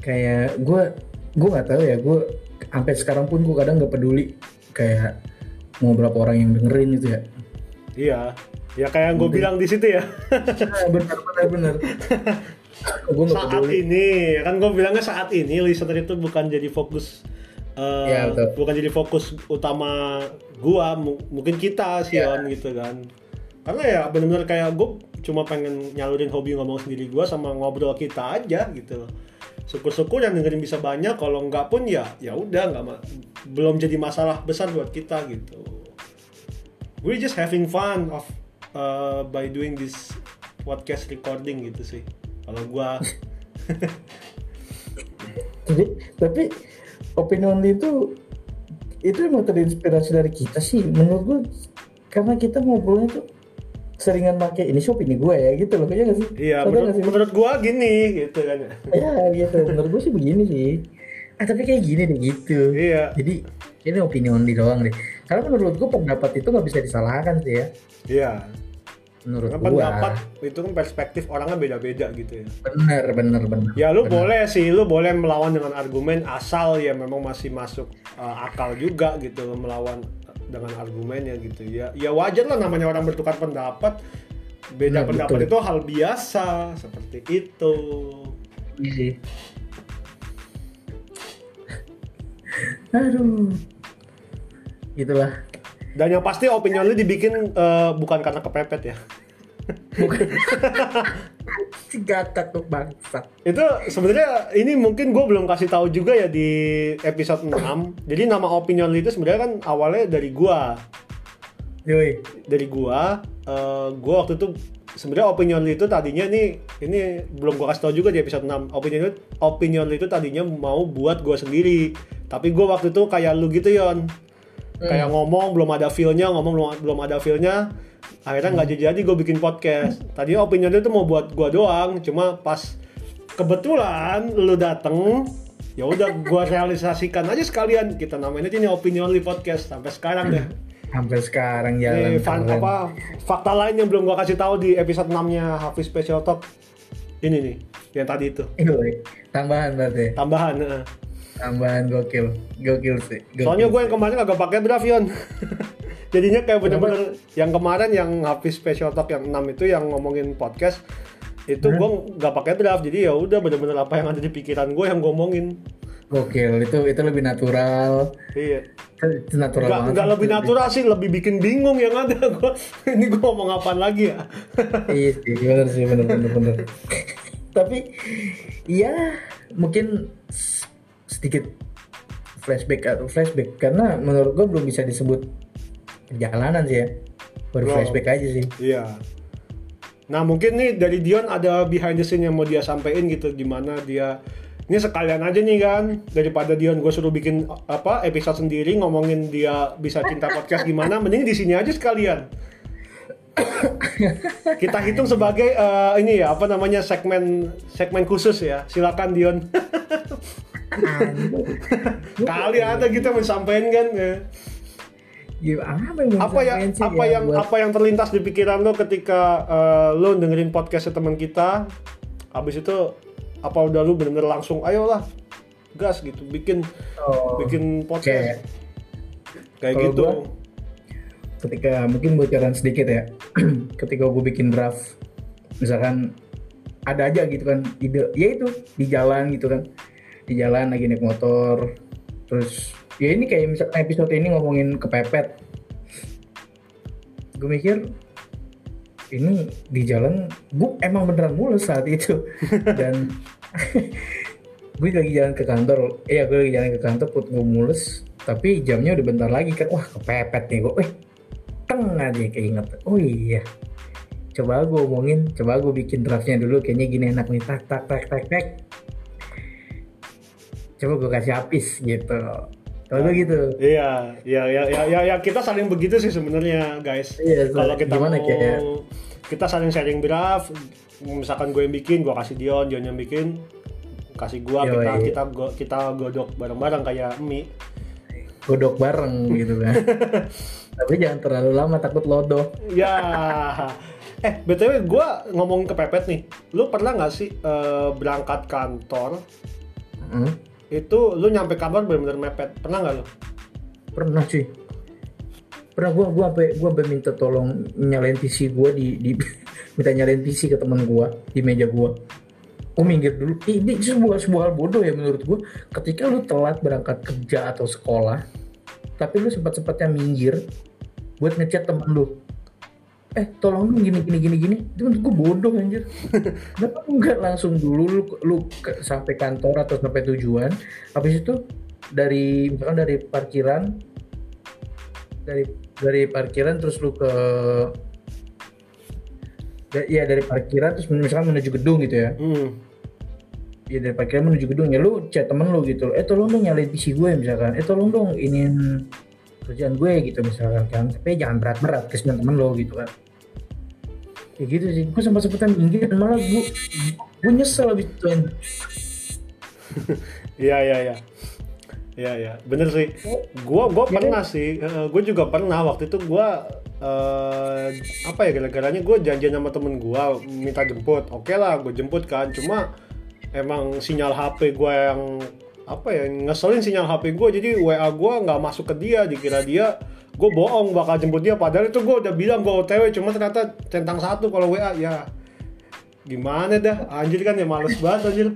kayak gue gue nggak tahu ya gue sampai sekarang pun gue kadang nggak peduli kayak mau berapa orang yang dengerin itu ya
Iya. Ya kayak yang gue bilang di situ ya.
Ah, benar benar gue
saat
peduli
ini kan gue bilangnya saat ini listener itu bukan jadi fokus eh,
Ya, betul.
bukan jadi fokus utama gua mu- mungkin kita Sion
Ya.
gitu kan karena ya benar-benar kayak gue cuma pengen nyalurin hobi ngomong sendiri gue sama ngobrol kita aja gitu loh. Syukur-syukur yang dengerin bisa banyak kalau nggak pun ya ya udah nggak belum jadi masalah besar buat kita gitu. We just having fun of uh, by doing this podcast recording gitu sih kalau gua.
Jadi, tapi opinion itu itu emang terinspirasi dari kita sih menurut gue karena kita ngobrolnya tuh seringan pakai ini sih opini gue ya gitu loh. Kayaknya gak sih?
Iya
Sadar
menurut,
sih?
menurut gua gini gitu kan.
Ya gitu. Menurut gue sih begini sih. Ah tapi kayak gini deh gitu.
Iya.
Jadi ini opini only doang deh. Karena menurut gue pendapat itu nggak bisa disalahkan sih ya.
Iya.
Menurut
Karena
gue
pendapat itu kan perspektif orangnya beda-beda gitu ya.
Bener bener bener.
Ya lu
Bener.
boleh sih, lu boleh melawan dengan argumen asal ya memang masih masuk uh, akal juga gitu melawan dengan argumennya gitu ya. Ya wajar lah namanya orang bertukar pendapat. Beda
Nah,
pendapat
betul.
itu hal biasa seperti itu.
Iya sih aduh gitulah
Dan yang pasti opinion lu dibikin uh, bukan karena kepepet ya.
bukan si gakak tuh bangsa.
Itu sebenarnya ini mungkin gue belum kasih tahu juga ya di episode 6. Jadi nama opinion itu sebenarnya kan awalnya dari gua.
yoi.
Dari gua eh, gua waktu itu sebenarnya opinion itu tadinya nih ini belum gua kasih tau juga di episode 6 opinion lu opinion itu tadinya mau buat gua sendiri. Tapi gua waktu itu kayak lu gitu yon. Kayak ngomong belum ada feel-nya ngomong belum, belum ada feel-nya akhirnya nggak jadi jadi gue bikin podcast tadinya opinion lu itu mau buat gua doang cuma pas kebetulan lu dateng ya udah gua realisasikan aja sekalian kita namain aja nih opinion lu podcast sampai sekarang deh
sampai sekarang jalan
Nih, fan,
keren.
apa fakta lain yang belum gua kasih tahu di episode 6-nya Hafiz Special Talk. Ini nih, yang tadi itu.
Tambahan berarti
Tambahan. heeh.
tambahan gokil gokil sih gokil
Soalnya gue yang kemarin agak pakai draft Yon. Jadinya kayak bener-bener. yang kemarin yang Hafiz Special Talk yang 6 itu yang ngomongin podcast itu gue nggak pakai draft. Jadi ya udah bener-bener apa yang ada di pikiran gue yang gue omongin.
Gokil itu itu lebih natural.
Iya.
Itu natural
nggak
banget
nggak lebih natural sih lebih bikin bingung yang ada. Gue ini gue ngomong apaan lagi ya?
Iya sih bener sih bener bener bener. Tapi ya mungkin sedikit flashback atau flashback. Karena menurut gue belum bisa disebut perjalanan sih ya baru
Belum.
flashback aja sih
Iya. Nah mungkin nih dari Dion ada behind the scene yang mau dia sampein gitu gimana dia ini sekalian aja nih kan daripada Dion gue suruh bikin apa episode sendiri ngomongin dia bisa cinta podcast gimana mending di sini aja sekalian kita hitung sebagai eh, ini ya apa namanya segmen segmen khusus ya silakan Dion kali ada kita mau sampein kan ya.
Gimana apa yang
apa yang apa
ya
yang
buat-
apa yang terlintas di pikiran lo ketika eh, lo dengerin podcast teman kita? Habis itu apa udah lo bener-bener langsung ayolah gas gitu bikin
Oh,
bikin podcast. Kayak
kalau
gitu.
gua- ketika mungkin bocoran sedikit ya ketika gue bikin draft misalkan ada aja gitu kan ide ya itu di jalan gitu kan. Di jalan lagi naik motor terus ya ini kayak misalkan episode ini ngomongin kepepet. Gue mikir ini di jalan gue emang beneran mulus saat itu. Dan gue lagi jalan ke kantor iya gue lagi jalan ke kantor put gue mulus. Tapi jamnya udah bentar lagi kan wah kepepet nih gue eh teng aja keinget oh iya. Coba gue omongin coba gue bikin draftnya dulu kayaknya gini enak nih. Tak tak tak tak tak. Coba gue kasih habis gitu kalau gue gitu.
Iya iya iya ya, ya, ya, kita saling begitu sih sebenarnya guys.
Iya,
kalau kita
gimana,
mau
kayak-
kita saling sharing draft misalkan gue yang bikin gue kasih Dion Dion yang bikin kasih
Yoi.
kita kita go- kita godok bareng-bareng kayak mie
godok bareng gitu kan. Tapi jangan terlalu lama takut lodoh.
Ya. Eh, BTW gua ngomong kepepet nih. Lu pernah nggak sih eh, berangkat kantor
Hmm,
itu lu nyampe kantor benar-benar mepet? Pernah nggak lu?
pernah sih. Pernah gua gua sampai gua sampai minta tolong nyalain PC gua di, di minta nyalain PC ke teman gua di meja gua. Gue minggir dulu. Ini sebuah sebuah hal bodoh ya menurut gua. Ketika lu telat berangkat kerja atau sekolah tapi lu sempat sempatnya minggir buat ngechat temen lu eh tolong dong gini gini gini gini. Itu menurut gue bodoh anjir. Kenapa lu nggak langsung dulu lu, lu ke- sampai kantor atau sampai tujuan? Habis itu dari misalkan dari parkiran dari dari parkiran terus lu ke da- ya dari parkiran terus misalkan menuju gedung gitu ya.
Hmm.
ya dari parkiran menuju gedung ya lu chat temen lu gitu. Eh tolong dong nyalain PC gue misalkan. Eh tolong dong iniin kerjaan gue gitu misalkan kan tapi jangan berat-berat kesian temen lo gitu kan kayak gitu sih gue sempat sempetan minggir dan malah gue gue nyesel abis itu kan
Iya iya iya. Iya iya, bener sih. Gua gua
Ya
pernah sih, eh, gua juga pernah waktu itu gua eh, apa ya gara-garanya gua janjian sama temen gua minta jemput. Oke lah, gue jemput kan. Cuma emang sinyal HP gua yang apa ya ngeselin sinyal HP gua. Jadi WA gua nggak masuk ke dia dikira dia gue bohong bakal jemput dia. Padahal itu gue udah bilang gue OTW cuma ternyata centang satu kalau WA ya. Gimana dah? Anjir kan ya males banget anjir.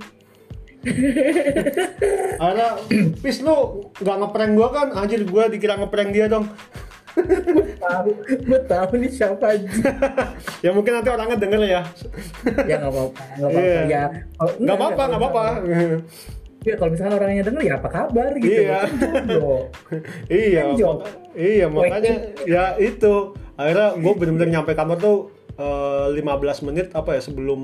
Ada pis lu nggak ngeprank gua kan? Anjir gua dikira ngeprank dia dong.
Tahu gue tahu nih siapa aja
ya mungkin nanti orangnya denger ya.
Ya nggak apa-apa nggak apa-apa.
Iya.
ya
nggak apa-apa nggak apa-apa
ya kalau misalnya orangnya denger ya apa kabar gitu
Iya. Iya iya makanya ya itu. Akhirnya gue bener-bener nyampe kantor tuh eh, 15 menit apa ya sebelum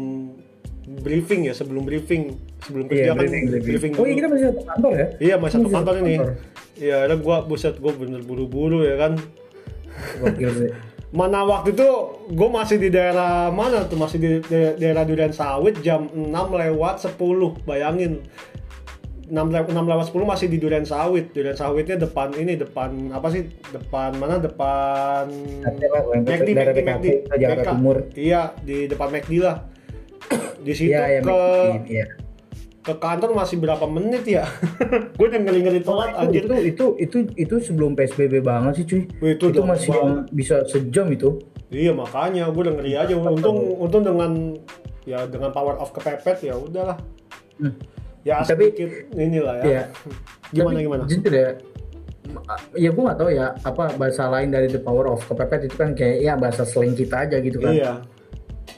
briefing ya sebelum briefing sebelum kerja
Iya,
kan
briefing, briefing.
briefing
oh iya kita masih satu kantor ya?
Iya masih satu kantor ini. Iya, ada gua buset gua bener buru-buru ya kan. Mana waktu itu gue masih di daerah mana tuh? Masih di, di- daerah Durian Sawit jam 6 lewat 10 bayangin 6, le- 6 lewat 10 masih di Durian Sawit. Durian Sawitnya depan ini depan apa sih? Depan mana? Depan McD McD McD.
Jakarta. Timur.
iya di depan McD lah. Di situ
iya ya
ke
iya.
ke kantor masih berapa menit ya? Gue udah ngeri-ngeri telat
itu,
anjir.
itu itu itu itu sebelum psbb banget sih cuy.
Wih, itu
itu, masih
banget.
yang bisa sejam itu.
Iya makanya. Gue udah ngeri aja. Untung untung dengan ya dengan power of kepepet ya udahlah.
Hmm.
Ya
Tapi-
sedikit inilah ya.
Iya.
Gimana
Tapi
gimana?
jujur ya ya gue gak tahu ya apa bahasa lain dari the power of kepepet itu kan kayak ya bahasa slang kita aja gitu kan
Iya.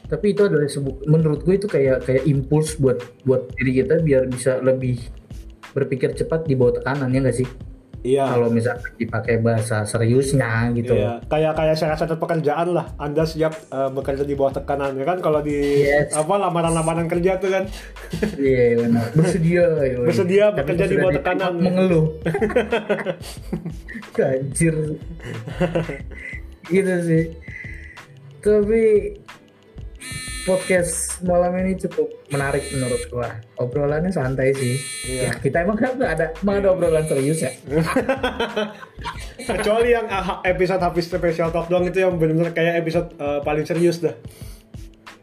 tapi itu adalah sebu- menurut gue itu kayak kayak impuls buat buat diri kita biar bisa lebih berpikir cepat di bawah tekanan ya nggak sih
Iya.
kalau misalnya dipakai bahasa seriusnya gitu
Iya, kayak kayak syarat-syarat pekerjaan lah. Anda siap eh, bekerja di bawah tekanan ya kan kalau di
Yes.
apa lamaran-lamaran kerja tuh kan.
Iya benar. Bersedia. yoi.
Bersedia
Tapi
bekerja di bawah tekanan.
Mengeluh. Anjir. gitu sih. Tapi podcast malam ini cukup menarik menurut gua. Obrolannya santai sih.
Iya.
Ya, kita emang kan ada emang ada obrolan serius ya.
Kecuali yang ah, episode habis special talk doang itu yang benar-benar kayak episode eh, paling serius dah.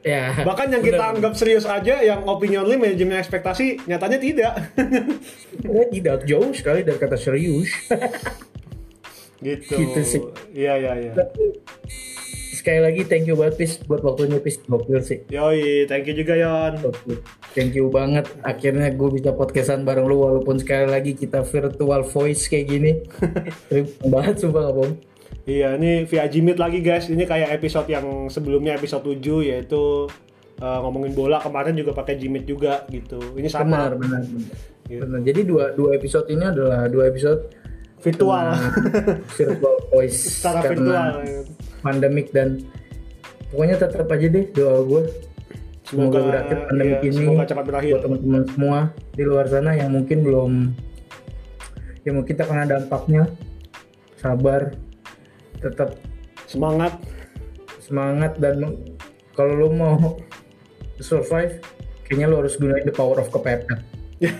Ya.
Bahkan yang kita
benar.
anggap serius aja yang opinion only manajemen ekspektasi nyatanya tidak.
Eh, tidak jauh sekali dari kata serius.
gitu.
Gitu sih.
Iya iya iya.
Tapi sekali lagi thank you banget Pis buat waktunya Pis gokil sih.
Yoi, thank you juga Yon.
Thank you banget. Akhirnya gue bisa podcastan bareng lu walaupun sekali lagi kita virtual voice kayak gini. Terima banget sumpah gak bohong.
Iya, ini via Jimit lagi guys. Ini kayak episode yang sebelumnya episode 7 yaitu uh, ngomongin bola kemarin juga pakai Jimit juga gitu. Ini sama
Benar, benar, benar.
Gitu.
Benar. Jadi dua dua episode ini adalah dua episode
virtual.
uh, virtual voice
Secara virtual.
karena pandemik dan pokoknya tetap aja deh doa gue semoga, berakhir pandemi
iya,
ini
Semoga cepat berakhir.
buat teman-teman semua di luar sana yang mungkin belum yang mungkin terkena dampaknya sabar tetap
Semangat.
semangat dan kalau lo mau survive kayaknya lo harus gunain the power of kepepet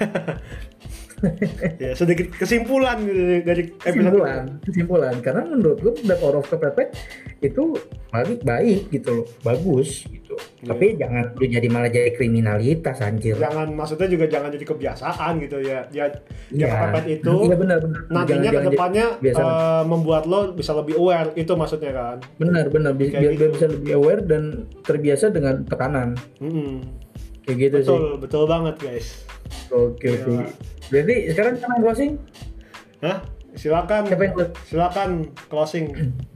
ya, sedikit kesimpulan gitu dari episode
kesimpulan kesimpulan karena menurut gue the power of kepepet itu baik baik gitu loh bagus gitu tapi jangan lu jadi malah jadi kriminalitas anjir
jangan maksudnya juga jangan jadi kebiasaan gitu ya. Ya, ya
Iya.
kepepet itu
iya benar benar
nantinya
Jangan-
ke
jangan
depannya uh, membuat lo bisa lebih aware itu maksudnya kan.
benar benar biar
gitu.
biar bisa lebih aware dan terbiasa dengan tekanan
Mm-mm.
Kayak gitu sih
Betul, betul banget guys.
oke
Iya.
sih jadi sekarang kita closing
Hah? Silakan.
siapa yang close
Silakan closing.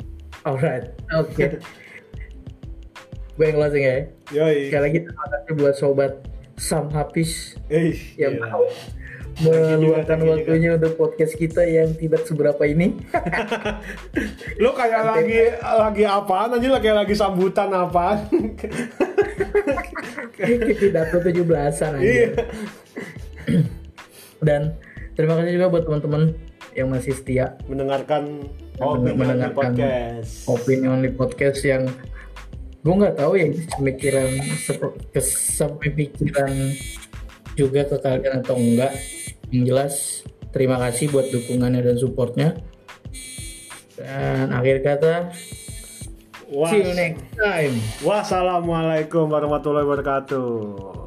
alright oke gue yang closing ya
Yoi.
sekali lagi terima kasih buat sobat Sam Hafiz
Eh,
yang
gila.
mau meluangkan waktunya untuk podcast kita yang tidak seberapa ini
Lu kayak lagi lagi apaan aja lah kayak lagi sambutan apaan.
pidato 17-an aja
Iya.
dan terima kasih juga buat teman-teman yang masih setia
Mendengarkan
Mendengar-
opini
mendengarkan
podcast.
opini only podcast yang gue nggak tahu ya pemikiran sep- kes- pemikiran juga ke kalian atau enggak yang jelas terima kasih buat dukungannya dan supportnya dan akhir kata
Was-
see you next time
Wassalamualaikum warahmatullahi wabarakatuh.